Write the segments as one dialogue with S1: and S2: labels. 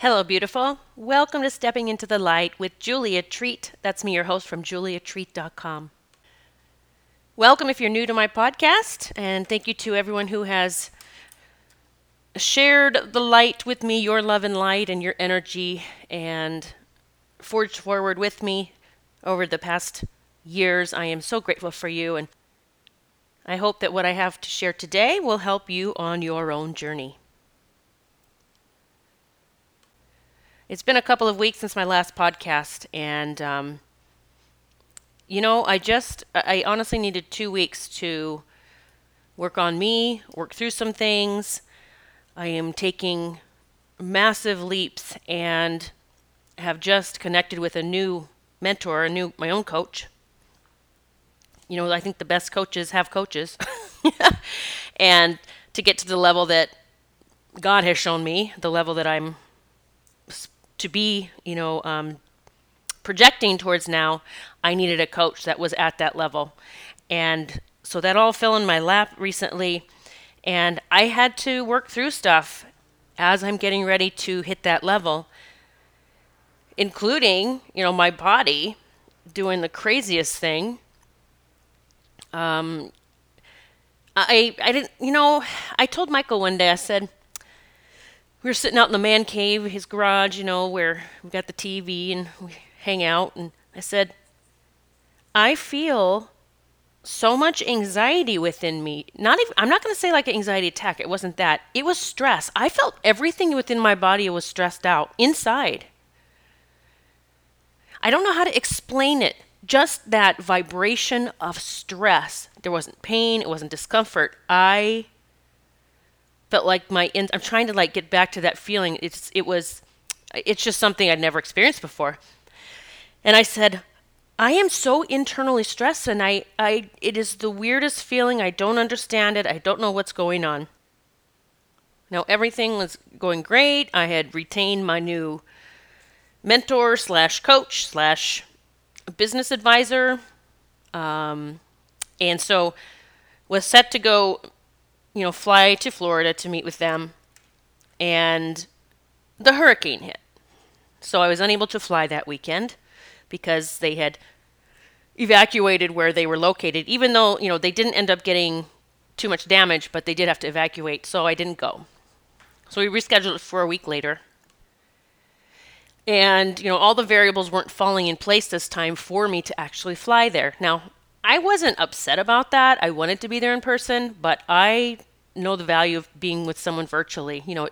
S1: Hello, beautiful. Welcome to Stepping into the Light with Julia Treat. That's me, your host from juliatreat.com. Welcome if you're new to my podcast, and thank you to everyone who has shared the light with me, your love and light, and your energy, and forged forward with me over the past years. I am so grateful for you, and I hope that what I have to share today will help you on your own journey. It's been a couple of weeks since my last podcast, and um, you know, I just, I honestly needed two weeks to work on me, work through some things. I am taking massive leaps and have just connected with a new mentor, a new, my own coach. You know, I think the best coaches have coaches. and to get to the level that God has shown me, the level that I'm to be, you know, um, projecting towards now, I needed a coach that was at that level. And so that all fell in my lap recently. And I had to work through stuff as I'm getting ready to hit that level, including, you know, my body doing the craziest thing. Um, I, I didn't, you know, I told Michael one day, I said, we were sitting out in the man cave, his garage, you know, where we got the TV and we hang out. And I said, I feel so much anxiety within me. Not even, I'm not going to say like an anxiety attack. It wasn't that. It was stress. I felt everything within my body was stressed out inside. I don't know how to explain it. Just that vibration of stress. There wasn't pain, it wasn't discomfort. I felt like my in, I'm trying to like get back to that feeling. It's it was it's just something I'd never experienced before. And I said, I am so internally stressed and I, I it is the weirdest feeling. I don't understand it. I don't know what's going on. Now everything was going great. I had retained my new mentor slash coach slash business advisor. Um, and so was set to go you know, fly to Florida to meet with them. And the hurricane hit. So I was unable to fly that weekend because they had evacuated where they were located, even though, you know, they didn't end up getting too much damage, but they did have to evacuate, so I didn't go. So we rescheduled it for a week later. And, you know, all the variables weren't falling in place this time for me to actually fly there. Now, I wasn't upset about that. I wanted to be there in person, but I know the value of being with someone virtually. You know,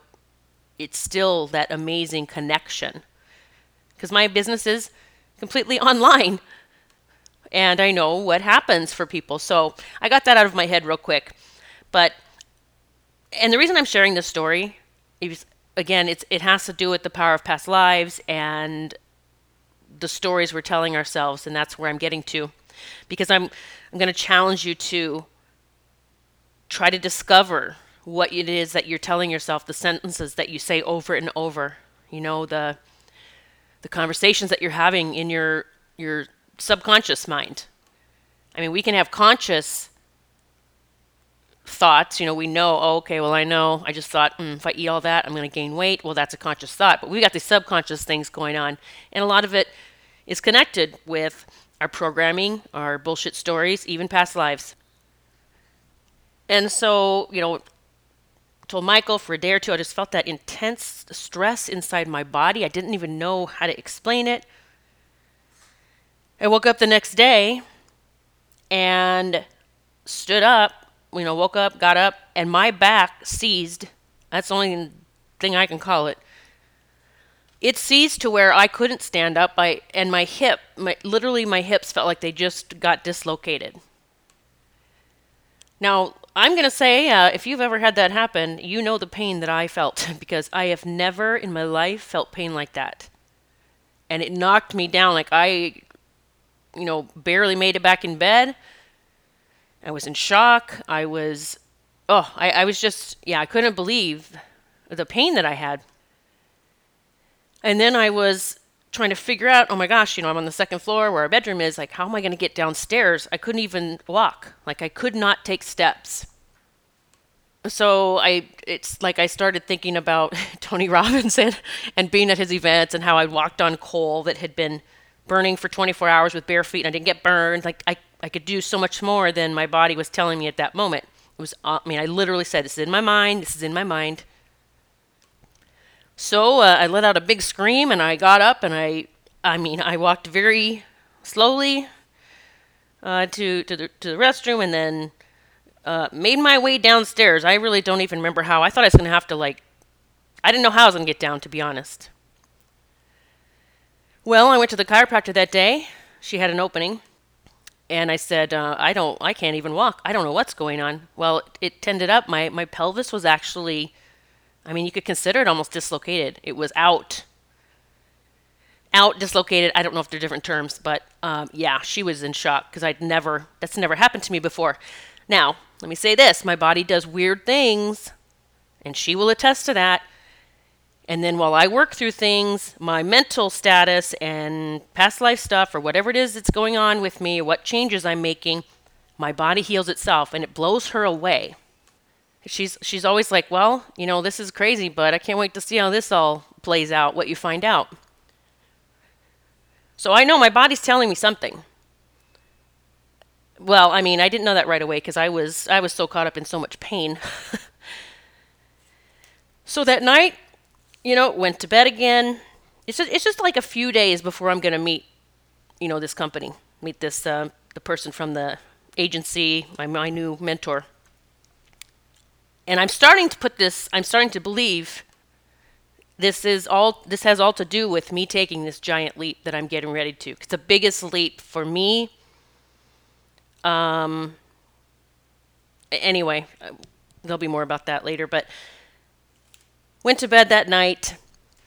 S1: it's still that amazing connection. Because my business is completely online. And I know what happens for people. So I got that out of my head real quick. But, and the reason I'm sharing this story is, again, it's, it has to do with the power of past lives and the stories we're telling ourselves. And that's where I'm getting to because I'm I'm going to challenge you to try to discover what it is that you're telling yourself, the sentences that you say over and over. You know, the the conversations that you're having in your your subconscious mind. I mean, we can have conscious thoughts. You know, we know, oh, okay, well, I know. I just thought, mm, if I eat all that, I'm going to gain weight. Well, that's a conscious thought. But we got these subconscious things going on. And a lot of it is connected with our programming, our bullshit stories, even past lives. And so, you know, told Michael for a day or two, I just felt that intense stress inside my body. I didn't even know how to explain it. I woke up the next day and stood up, you know, woke up, got up, and my back seized. That's the only thing I can call it it seized to where I couldn't stand up. I and my hip, my literally my hips felt like they just got dislocated. Now I'm to say, uh, if you've ever had that happen, you know the pain that I felt because I have never in my life felt pain like that, and it knocked me down. Like I, you know, barely made it back in bed. I was in shock. I was, oh, I, I was just, yeah, I couldn't believe the pain that I had. And then I was trying to figure out, oh my gosh, you know, I'm on the second floor where our bedroom is. Like, how am I going to get downstairs? I couldn't even walk. Like, I could not take steps. so I it's like I started thinking about Tony Robbins and, being at his events and how I walked on coal that had been burning for 24 hours with bare feet and I didn't get burned. Like I, I could do so much more than my body was telling me at that moment. It was uh, I mean I literally said this is in my mind, this is in my mind. So uh, I let out a big scream and I got up and I I mean I walked very slowly uh, to to the to the restroom and then uh, made my way downstairs. I really don't even remember how. I thought I was going to have to, like, I didn't know how I was going to get down, to be honest. Well, I went to the chiropractor that day. She had an opening. And I said, uh, I don't, I can't even walk. I don't know what's going on. Well, it tended up. My, my pelvis was actually, I mean, you could consider it almost dislocated. It was out. Out, dislocated. I don't know if they're different terms, but um, yeah, she was in shock because I'd never, that's never happened to me before. Now, let me say this my body does weird things, and she will attest to that. And then while I work through things, my mental status and past life stuff, or whatever it is that's going on with me, what changes I'm making, my body heals itself and it blows her away. She's she's always like, "Well, you know, this is crazy, but I can't wait to see how this all plays out, what you find out." So I know my body's telling me something. Well, I mean, I didn't know that right away because I was I was so caught up in so much pain. so that night, you know, went to bed again. It's just it's just like a few days before I'm gonna meet, you know, this company, meet this uh, the person from the agency, my my new mentor. And I'm starting to put this. I'm starting to believe this is all this has all to do with me taking this giant leap that I'm getting ready to. It's the biggest leap for me um, anyway, uh, there'll be more about that later. But went to bed that night,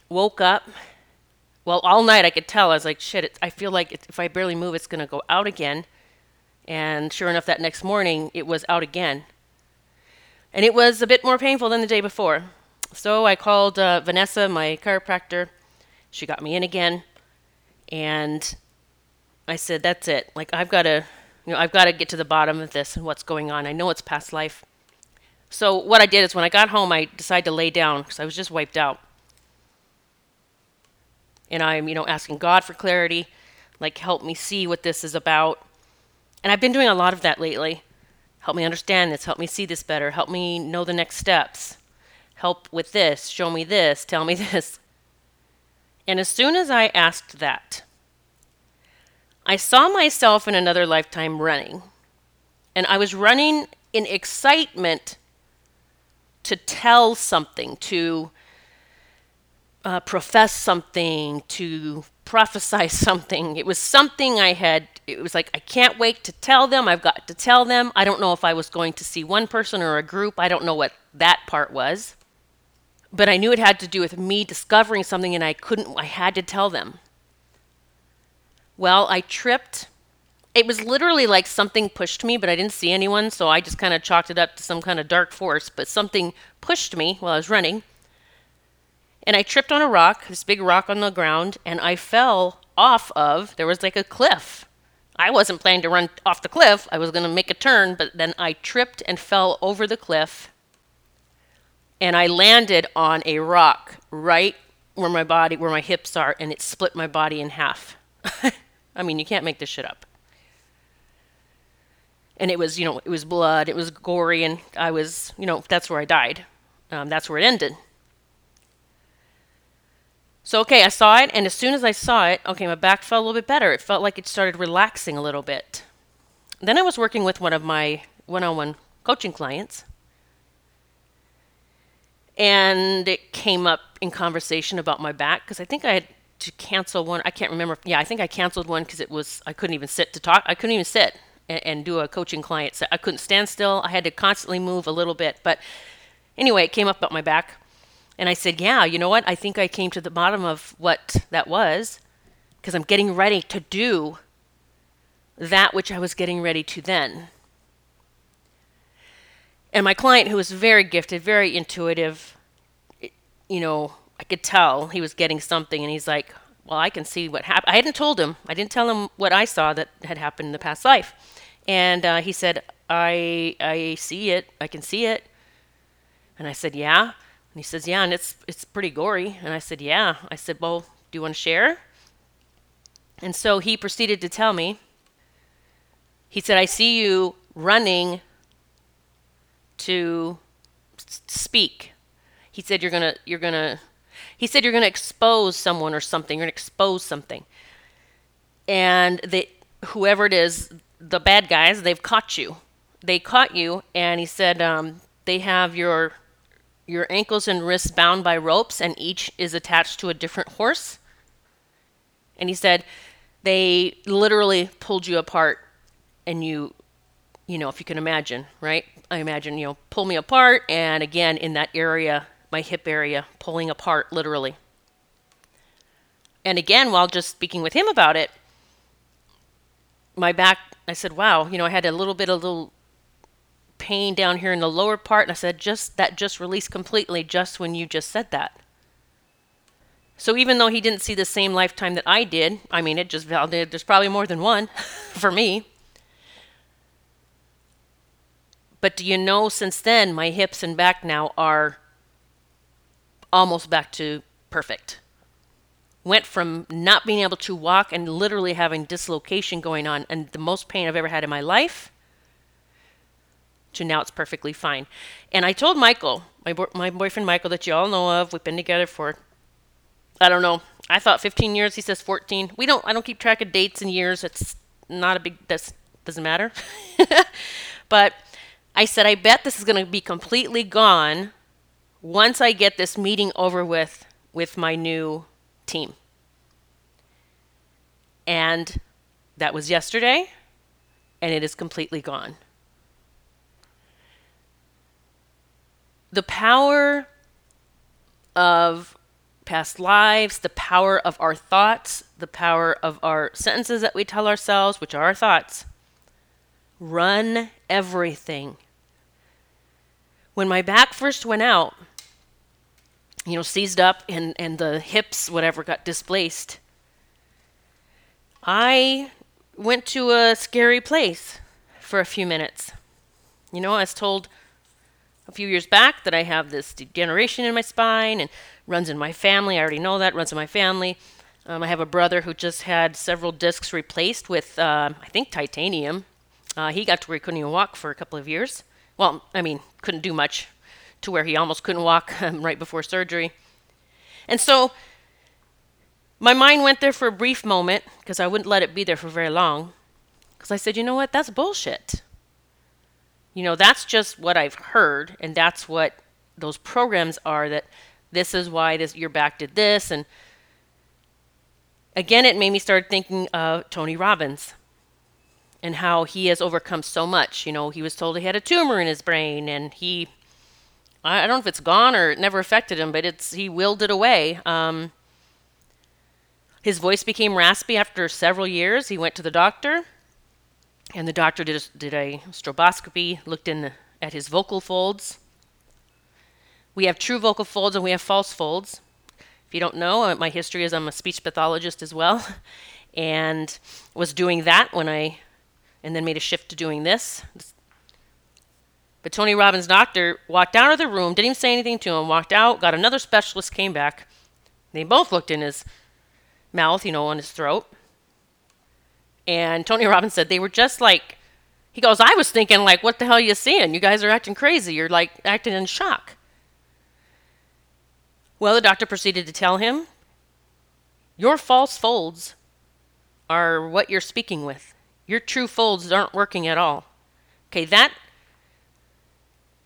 S1: woke up. Well, all night I could tell. I was like, shit, it, I feel like if I barely move, it's going to go out again. And sure enough, that next morning, it was out again. And it was a bit more painful than the day before. So I called uh, Vanessa, my chiropractor. She got me in again. And I said, that's it. Like, I've got to you know, I've got to get to the bottom of this and what's going on. I know it's past life. So what I did is when I got home, I decided to lay down because I was just wiped out. And I'm, you know, asking God for clarity, like help me see what this is about. And I've been doing a lot of that lately. Help me understand this, help me see this better, help me know the next steps. Help with this, show me this, tell me this. And as soon as I asked that, I saw myself in another lifetime running. And I was running in excitement to tell something, to uh, profess something, to prophesy something. It was something I had, it was like, I can't wait to tell them. I've got to tell them. I don't know if I was going to see one person or a group. I don't know what that part was. But I knew it had to do with me discovering something and I couldn't, I had to tell them. Well, I tripped. It was literally like something pushed me, but I didn't see anyone, so I just kind of chalked it up to some kind of dark force. But something pushed me while I was running. And I tripped on a rock, this big rock on the ground, and I fell off of, there was like a cliff. I wasn't planning to run off the cliff. I was going to make a turn, but then I tripped and fell over the cliff. And I landed on a rock right where my body, where my hips are, and it split my body in half. I mean, you can't make this shit up. And it was, you know, it was blood, it was gory, and I was, you know, that's where I died. Um, that's where it ended. So, okay, I saw it, and as soon as I saw it, okay, my back felt a little bit better. It felt like it started relaxing a little bit. Then I was working with one of my one on one coaching clients, and it came up in conversation about my back because I think I had to cancel one. I can't remember. Yeah, I think I canceled one because it was I couldn't even sit to talk. I couldn't even sit and, and do a coaching client. So I couldn't stand still. I had to constantly move a little bit. But anyway, it came up about my back, and I said, "Yeah, you know what? I think I came to the bottom of what that was because I'm getting ready to do that which I was getting ready to then." And my client, who was very gifted, very intuitive, you know, I could tell he was getting something, and he's like, "Well, I can see what happened." I hadn't told him. I didn't tell him what I saw that had happened in the past life, and uh, he said, "I I see it. I can see it." And I said, Yeah. And he says, Yeah, and it's it's pretty gory. And I said, Yeah. I said, Well, do you want to share? And so he proceeded to tell me. He said, I see you running to speak. He said you're gonna you're gonna he said you're gonna expose someone or something. You're gonna expose something. And they whoever it is, the bad guys, they've caught you. They caught you, and he said um, they have your your ankles and wrists bound by ropes, and each is attached to a different horse. And he said they literally pulled you apart, and you, you know, if you can imagine, right? I imagine, you know, pull me apart, and again in that area, my hip area, pulling apart literally. And again, while just speaking with him about it, my back, I said, wow, you know, I had a little bit of little pain down here in the lower part. And I said, just that just released completely just when you just said that. So even though he didn't see the same lifetime that I did, I mean, it just validated there's probably more than one for me. But do you know, since then, my hips and back now are almost back to perfect. Went from not being able to walk and literally having dislocation going on and the most pain I've ever had in my life to now it's perfectly fine. And I told Michael, my, bo- my boyfriend Michael, that you all know of, we've been together for, I don't know, I thought 15 years. He says 14. We don't, I don't keep track of dates and years. It's not a big, that doesn't matter. but I said, I bet this is going to be completely gone once I get this meeting over with with my new team. And that was yesterday, and it is completely gone. The power of past lives, the power of our thoughts, the power of our sentences that we tell ourselves, which are our thoughts, run everything. When my back first went out, you know, seized up and, and the hips, whatever, got displaced, I went to a scary place for a few minutes. You know, I was told a few years back that I have this degeneration in my spine and runs in my family. I already know that, runs in my family. Um, I have a brother who just had several discs replaced with, uh, I think, titanium. Uh, he got to where he couldn't even walk for a couple of years. Well, I mean, couldn't do much to where he almost couldn't walk um, right before surgery. And so my mind went there for a brief moment because I wouldn't let it be there for very long. Because I said, you know what? That's bullshit. You know, that's just what I've heard, and that's what those programs are that this is why this your back did this and again it made me start thinking of Tony Robbins and how he has overcome so much. You know, he was told he had a tumor in his brain and he I don't know if it's gone or it never affected him, but it's he willed it away. Um, his voice became raspy after several years. He went to the doctor, and the doctor did a, did a stroboscopy, looked in at his vocal folds. We have true vocal folds and we have false folds. If you don't know, uh, my history is I'm a speech pathologist as well, and was doing that when I, and then made a shift to doing this. But Tony Robbins' doctor walked out of the room, didn't even say anything to him, walked out, got another specialist, came back. They both looked in his mouth, you know, on his throat. And Tony Robbins said they were just like, he goes, I was thinking, like, what the hell are you seeing? You guys are acting crazy. You're like acting in shock. Well, the doctor proceeded to tell him, Your false folds are what you're speaking with. Your true folds aren't working at all. Okay, that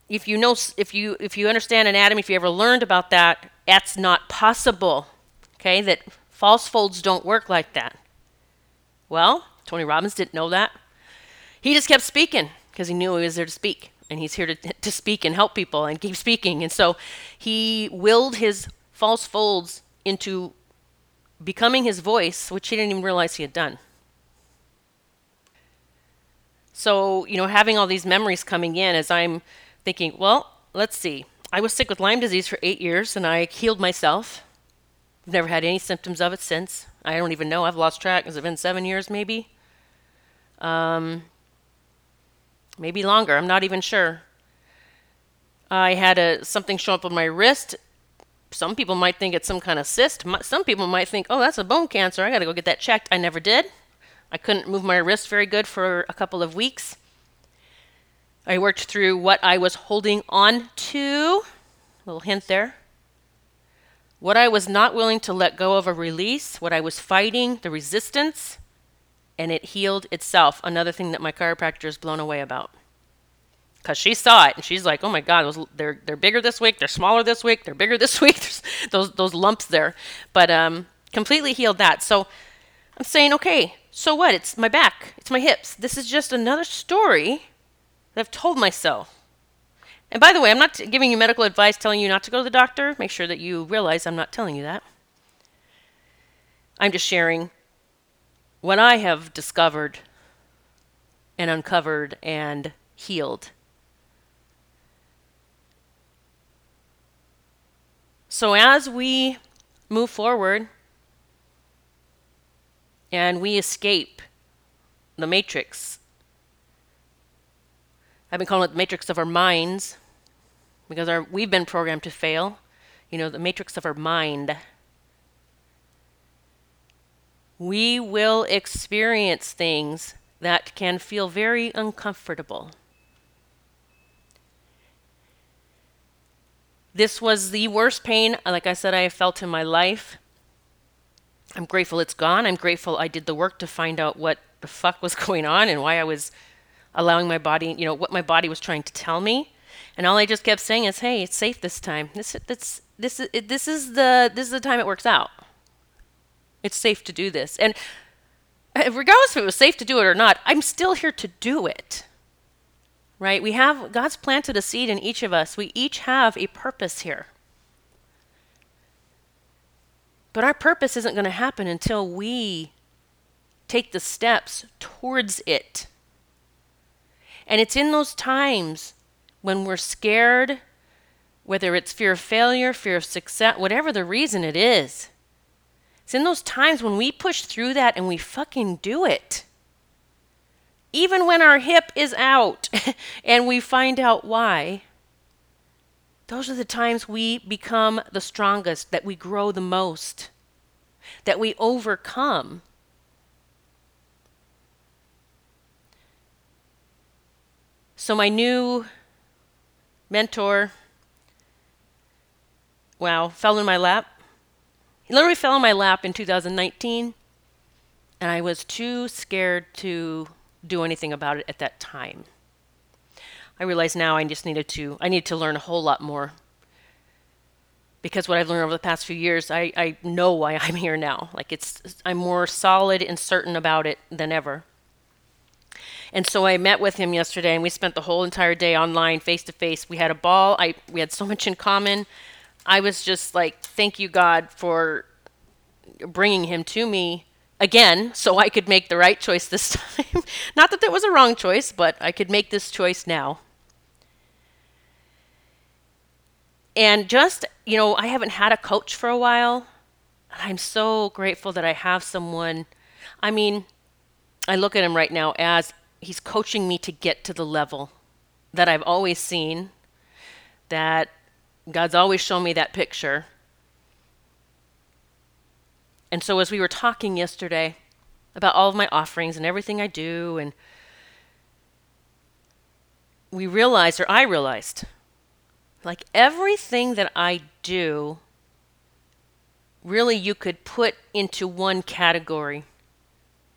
S1: if you know if you if you understand anatomy, if you ever learned about that, that's not possible. Okay, that false folds don't work like that. Well, Tony Robbins didn't know that. He just kept speaking because he knew he was there to speak and he's here to, to speak and help people and keep speaking. And so he willed his false folds into becoming his voice, which he didn't even realize he had done. So, you know, having all these memories coming in as I'm thinking, well, let's see. I was sick with Lyme disease for eight years and I healed myself. I've never had any symptoms of it since. I don't even know. I've lost track. Has it been seven years, maybe? Um, maybe longer. I'm not even sure. I had a something show up on my wrist. Some people might think it's some kind of cyst. Some people might think, "Oh, that's a bone cancer. I got to go get that checked." I never did. I couldn't move my wrist very good for a couple of weeks. I worked through what I was holding on to. A little hint there. What I was not willing to let go of a release, what I was fighting, the resistance, and it healed itself. Another thing that my chiropractor is blown away about. Because she saw it and she's like, oh my God, those, they're, they're bigger this week, they're smaller this week, they're bigger this week, those, those lumps there. But um, completely healed that. So I'm saying, okay, so what? It's my back, it's my hips. This is just another story that I've told myself. And by the way, I'm not giving you medical advice telling you not to go to the doctor. Make sure that you realize I'm not telling you that. I'm just sharing what I have discovered and uncovered and healed. So as we move forward and we escape the matrix, I've been calling it the matrix of our minds because our, we've been programmed to fail. You know, the matrix of our mind. We will experience things that can feel very uncomfortable. This was the worst pain, like I said, I have felt in my life. I'm grateful it's gone. I'm grateful I did the work to find out what the fuck was going on and why I was allowing my body, you know, what my body was trying to tell me. And all I just kept saying is, "Hey, it's safe this time. This this this is this is the this is the time it works out. It's safe to do this." And uh, regardless if it was safe to do it or not, I'm still here to do it. Right? We have God's planted a seed in each of us. We each have a purpose here. But our purpose isn't going to happen until we take the steps towards it. And it's in those times when we're scared, whether it's fear of failure, fear of success, whatever the reason it is. It's in those times when we push through that and we fucking do it. Even when our hip is out and we find out why, those are the times we become the strongest, that we grow the most, that we overcome. So, my new mentor, wow, fell in my lap. He literally fell in my lap in 2019, and I was too scared to do anything about it at that time. I realize now I just needed to I need to learn a whole lot more. Because what I've learned over the past few years, I, I know why I'm here now. Like it's I'm more solid and certain about it than ever. And so I met with him yesterday, and we spent the whole entire day online, face to face. We had a ball. I we had so much in common. I was just like, thank you God for bringing him to me again, so I could make the right choice this time. Not that that was a wrong choice, but I could make this choice now. And just, you know, I haven't had a coach for a while. I'm so grateful that I have someone. I mean, I look at him right now as he's coaching me to get to the level that I've always seen, that God's always shown me that picture. And so, as we were talking yesterday about all of my offerings and everything I do, and we realized, or I realized, like everything that I do, really you could put into one category,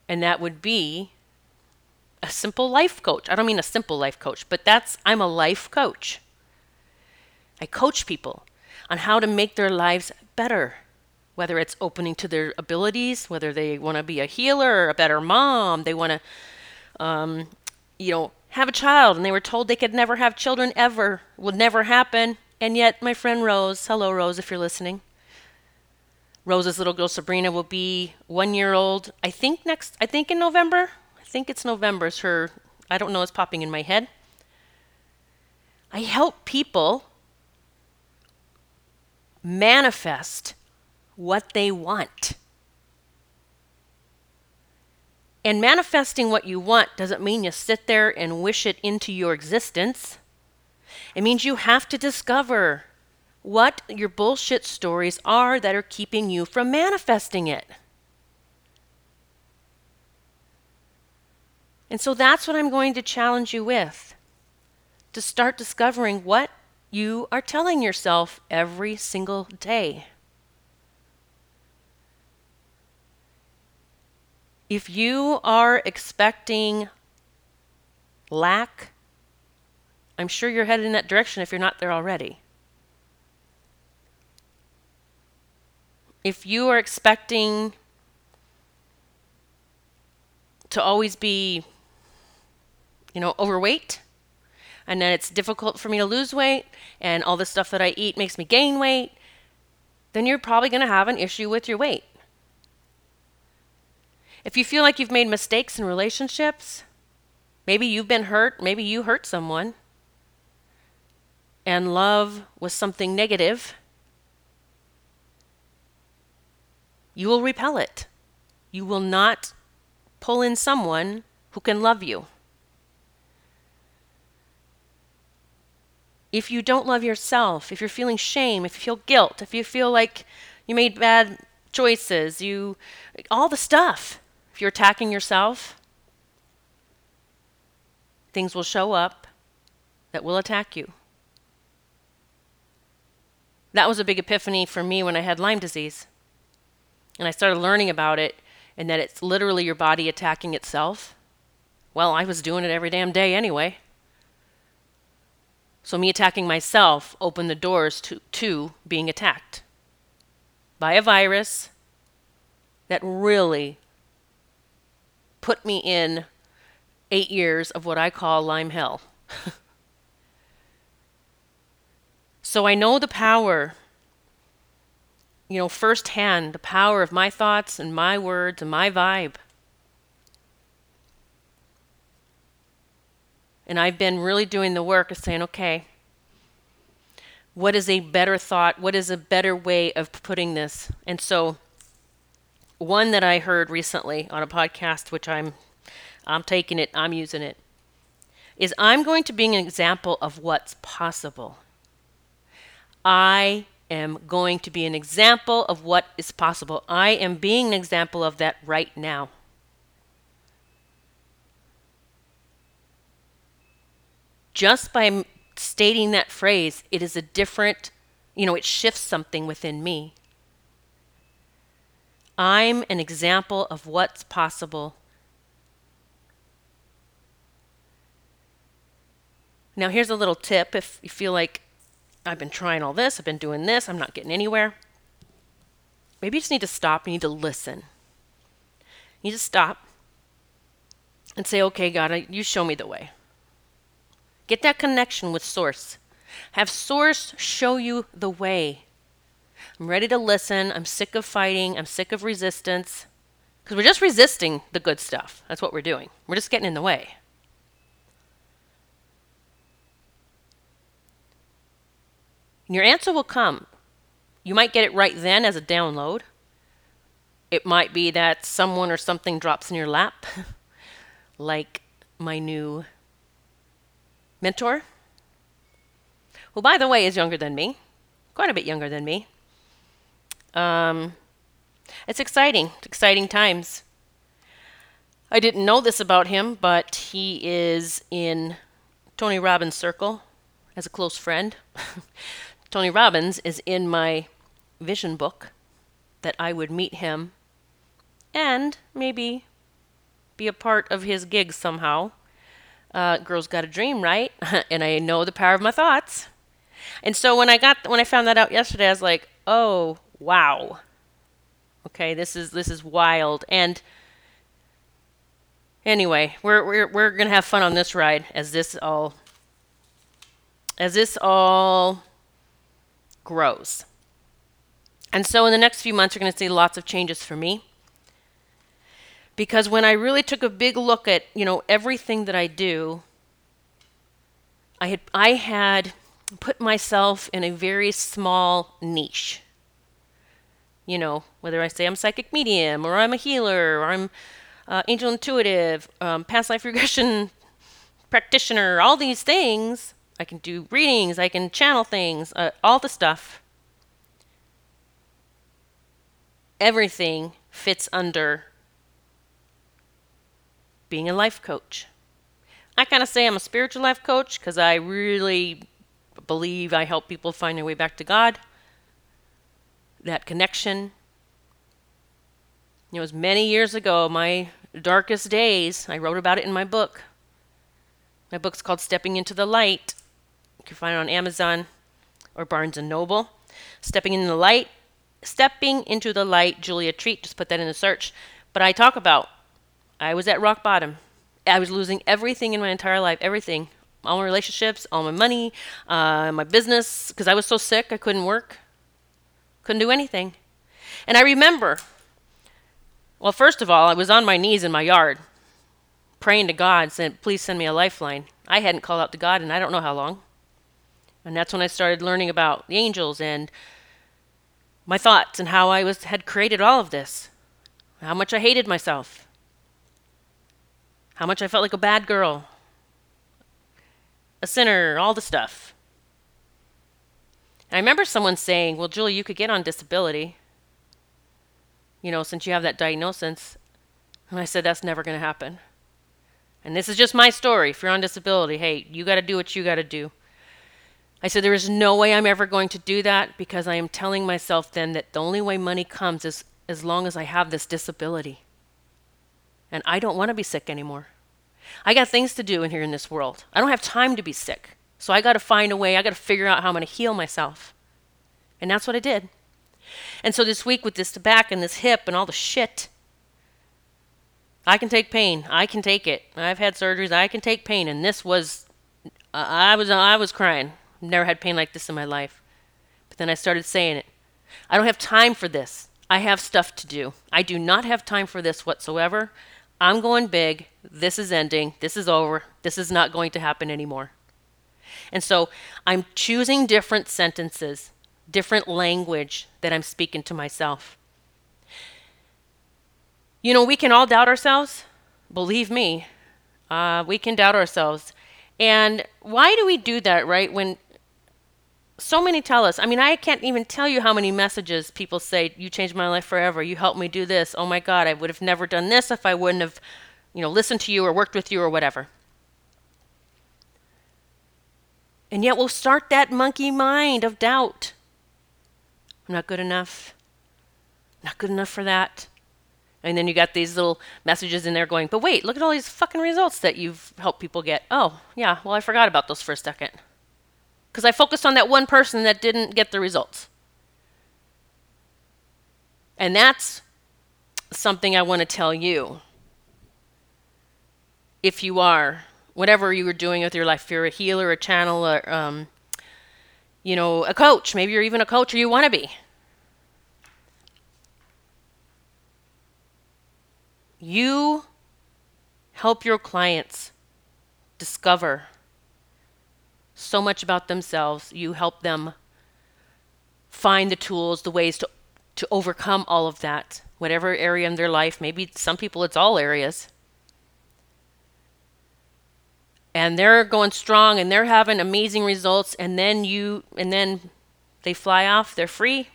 S1: and that would be a simple life coach. I don't mean a simple life coach, but that's, I'm a life coach. I coach people on how to make their lives better, whether it's opening to their abilities, whether they want to be a healer, a better mom, they want to, um, you know, have a child, and they were told they could never have children ever, would never happen. And yet, my friend Rose, hello, Rose, if you're listening. Rose's little girl Sabrina will be one year old, I think next, I think in November think it's November. It's her, I don't know, it's popping in my head. I help people manifest what they want. And manifesting what you want doesn't mean you sit there and wish it into your existence. It means you have to discover what your bullshit stories are that are keeping you from manifesting it. And so that's what I'm going to challenge you with to start discovering what you are telling yourself every single day. If you are expecting lack, I'm sure you're headed in that direction if you're not there already. If you are expecting to always be, you know, overweight, and then it's difficult for me to lose weight, and all the stuff that I eat makes me gain weight, then you're probably going to have an issue with your weight. If you feel like you've made mistakes in relationships, maybe you've been hurt, maybe you hurt someone, and love was something negative, you will repel it. You will not pull in someone who can love you. If you don't love yourself, if you're feeling shame, if you feel guilt, if you feel like you made bad choices, you all the stuff. If you're attacking yourself, things will show up that will attack you. That was a big epiphany for me when I had Lyme disease. And I started learning about it and that it's literally your body attacking itself. Well, I was doing it every damn day anyway. So, me attacking myself opened the doors to, to being attacked by a virus that really put me in eight years of what I call Lyme hell. So I know the power, you know, firsthand, the power of my thoughts and my words and my vibe. And I've been really doing the work of saying, okay, what is a better thought? What is a better way of putting this? And so, one that I heard recently on a podcast, which I'm, I'm taking it, I'm using it, is I'm going to be an example of what's possible. I am going to be an example of what is possible. I am being an example of that right now. Just by stating that phrase, it is a different, you know, it shifts something within me. I'm an example of what's possible. Now, here's a little tip if you feel like I've been trying all this, I've been doing this, I'm not getting anywhere. Maybe you just need to stop, you need to listen. You need to stop and say, okay, God, you show me the way. Get that connection with Source. Have Source show you the way. I'm ready to listen. I'm sick of fighting. I'm sick of resistance. Because we're just resisting the good stuff. That's what we're doing. We're just getting in the way. And your answer will come. You might get it right then as a download. It might be that someone or something drops in your lap, like my new mentor, who, by the way, is younger than me, quite a bit younger than me. Um, it's exciting, it's exciting times. I didn't know this about him, but he is in Tony Robbins' circle as a close friend. Tony Robbins is in my vision book that I would meet him and maybe be a part of his gig somehow. Uh, girls got a dream, right? and I know the power of my thoughts. And so when I got when I found that out yesterday, I was like, "Oh, wow. Okay, this is this is wild." And anyway, we're we're we're to have fun on this ride as this all as this all grows. And so in the next few months, you're going to see lots of changes for me. Because when I really took a big look at, you know, everything that I do, I had I had put myself in a very small niche. You know, whether I say I'm psychic medium or I'm a healer or I'm uh, angel intuitive, um, past life regression practitioner, all these things, I can do readings, I can channel things, uh, all the stuff. Everything fits under being a life coach. I kind of say I'm a spiritual life coach because I really believe I help people find their way back to God, that connection. It was many years ago, my darkest days. I wrote about it in my book. My book's called Stepping into the Light. You can find it on Amazon or Barnes and Noble. Stepping into the Light. Stepping into the Light, Julia Treat. Just put that in the search. But I talk about I was at rock bottom. I was losing everything in my entire life, everything. All my relationships, all my money, uh, my business, because I was so sick I couldn't work, couldn't do anything. And I remember, well, first of all, I was on my knees in my yard praying to God, saying, please send me a lifeline. I hadn't called out to God in I don't know how long. And that's when I started learning about the angels and my thoughts and how I was had created all of this. How much I hated myself how much I felt like a bad girl, a sinner, all the stuff. I remember someone saying, Well, Julie, you could get on disability, you know, since you have that diagnosis. And I said, That's never going to happen. And this is just my story. If you're on disability, hey, you got to do what you got to do. I said, There is no way I'm ever going to do that because I am telling myself then that the only way money comes is as long as I have this disability. And I don't want to be sick anymore. I got things to do in here in this world. I don't have time to be sick. So I got to find a way. I got to figure out how I'm going to heal myself. And that's what I did. And so this week with this back and this hip and all the shit, I can take pain. I can take it. I've had surgeries. I can take pain. And this was, uh, I was, I was crying. Never had pain like this in my life. But then I started saying it. I don't have time for this. I have stuff to do. I do not have time for this whatsoever. I'm going big. This is ending. This is over. This is not going to happen anymore. And so I'm choosing different sentences, different language that I'm speaking to myself. You know, we can all doubt ourselves. Believe me, uh, we can doubt ourselves. And why do we do that, right? When so many tell us. I mean, I can't even tell you how many messages people say, "You changed my life forever. You helped me do this. Oh my God, I would have never done this if I wouldn't have, you know, listened to you or worked with you or whatever." And yet we'll start that monkey mind of doubt. I'm not good enough. Not good enough for that. And then you got these little messages in there going, but wait, look at all these fucking results that you've helped people get. Oh, yeah, well, I forgot about those for a second because I focused on that one person that didn't get the results. And that's something I want to tell you. If you are, whatever you are doing with your life, if you're a healer, a channel, or, um, you know, a coach, maybe you're even a coach or you want to be. You help your clients discover so much about themselves. You help them find the tools, the ways to, to overcome all of that, whatever area in their life. Maybe some people it's all areas. And they're going strong and they're having amazing results, and then you, and then they fly off, they're free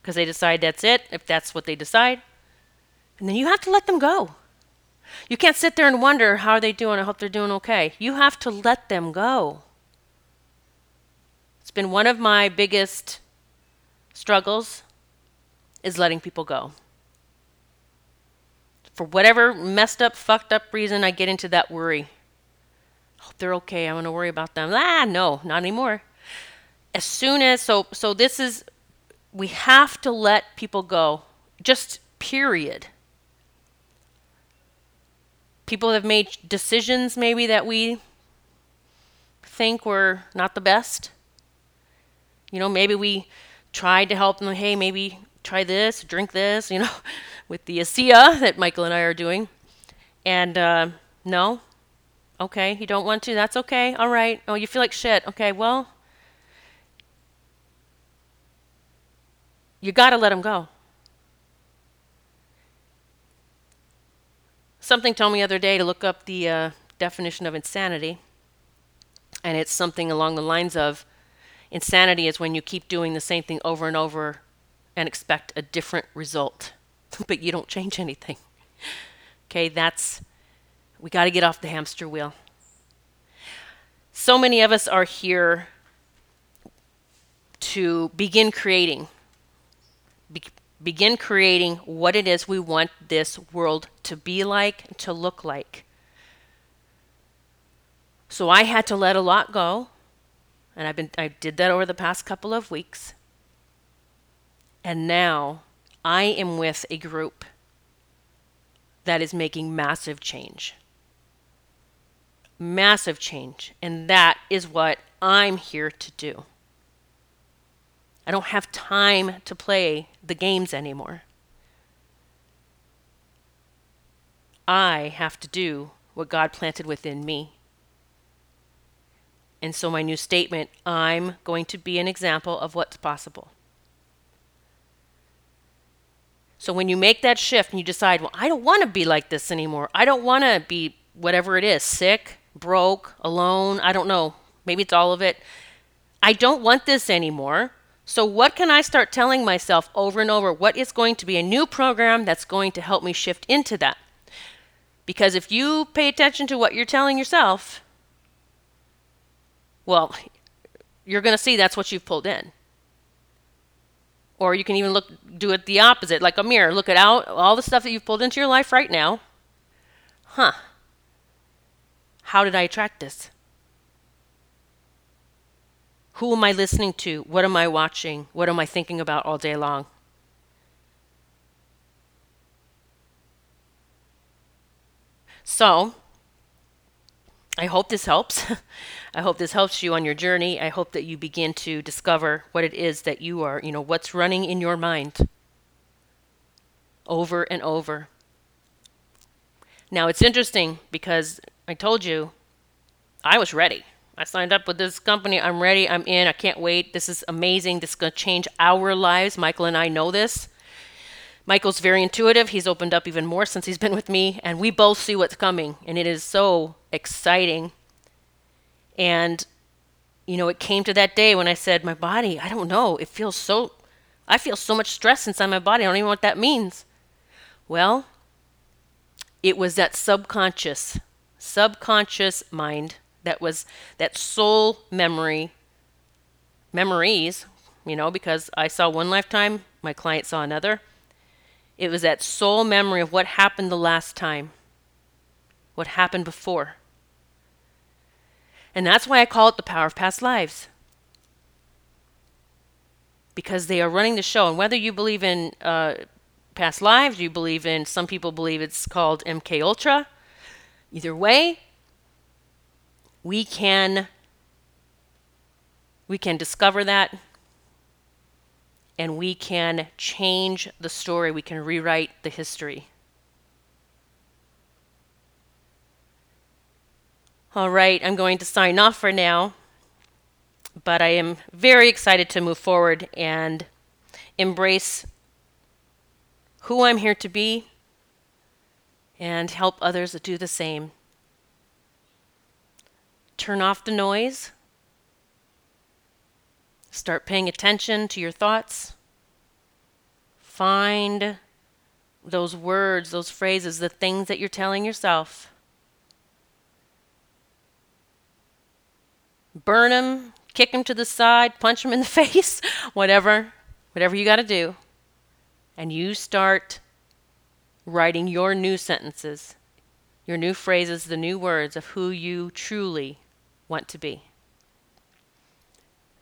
S1: because they decide that's it, if that's what they decide. And then you have to let them go. You can't sit there and wonder how are they doing. I hope they're doing okay. You have to let them go. It's been one of my biggest struggles is letting people go. For whatever messed up, fucked up reason, I get into that worry. I Hope they're okay. I want to worry about them. Ah, no, not anymore. As soon as so so this is we have to let people go. Just period people have made decisions maybe that we think were not the best. You know, maybe we tried to help them, hey, maybe try this, drink this, you know, with the ASEA that Michael and I are doing. And uh, no, okay, you don't want to, that's okay, all right. Oh, you feel like shit, okay, well, you got to let them go. Something told me the other day to look up the uh, definition of insanity. And it's something along the lines of insanity is when you keep doing the same thing over and over and expect a different result, but you don't change anything. Okay, that's, we got to get off the hamster wheel. So many of us are here to begin creating, begin creating what it is we want this world to be like, to look like. So I had to let a lot go, and I've been I did that over the past couple of weeks. And now I am with a group that is making massive change. Massive change. And that is what I'm here to do. I don't have time to play the games anymore. I have to do what God planted within me. And so, my new statement I'm going to be an example of what's possible. So, when you make that shift and you decide, well, I don't want to be like this anymore, I don't want to be whatever it is sick, broke, alone, I don't know, maybe it's all of it. I don't want this anymore. So, what can I start telling myself over and over? What is going to be a new program that's going to help me shift into that? Because if you pay attention to what you're telling yourself, well, you're going to see that's what you've pulled in. Or you can even look do it the opposite, like a mirror. Look at out all the stuff that you've pulled into your life right now. Huh. How did I attract this? Who am I listening to? What am I watching? What am I thinking about all day long? So, I hope this helps. I hope this helps you on your journey. I hope that you begin to discover what it is that you are, you know, what's running in your mind over and over. Now, it's interesting because I told you I was ready. I signed up with this company. I'm ready. I'm in. I can't wait. This is amazing. This is going to change our lives. Michael and I know this. Michael's very intuitive. He's opened up even more since he's been with me, and we both see what's coming, and it is so exciting. And, you know, it came to that day when I said, My body, I don't know. It feels so, I feel so much stress inside my body. I don't even know what that means. Well, it was that subconscious, subconscious mind that was that soul memory memories you know because i saw one lifetime my client saw another. It was that soul memory of what happened the last time what happened before. And that's why i call it the power of past lives. Because they are running the show and whether you believe in uh, past lives you believe in some people believe it's called mk ultra. Either way we can we can discover that and we can change the story. We can rewrite the history. All right i'm going to sign off for now but i am very excited to move forward and embrace who i'm here to be and help others do the same turn off the noise. Start paying attention to your thoughts. Find those words, those phrases, the things that you're telling yourself. Burn them, kick them to the side, punch them in the face, whatever, whatever you got to do. And you start writing your new sentences, your new phrases, the new words of who you truly want to be.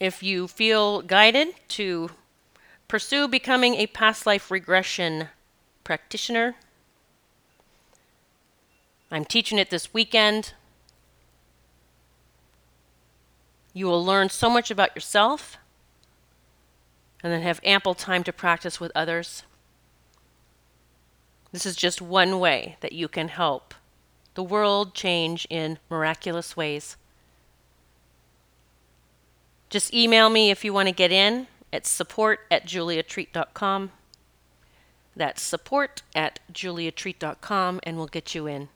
S1: If you feel guided to pursue becoming a past life regression practitioner, I'm teaching it this weekend. You will learn so much about yourself and then have ample time to practice with others. This is just one way that you can help the world change in miraculous ways. Just email me if you want to get in at support at juliatreat.com. That's support at juliatreat.com and we'll get you in.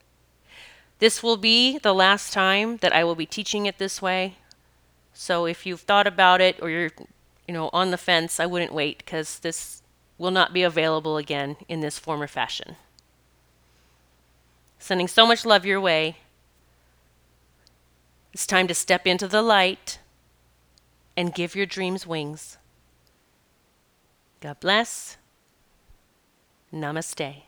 S1: This will be the last time that I will be teaching it this way. So if you've thought about it or you're, you know, on the fence, I wouldn't wait because this will not be available again in this form or fashion. Sending so much love your way. It's time to step into the light and give your dreams wings. God bless. Namaste.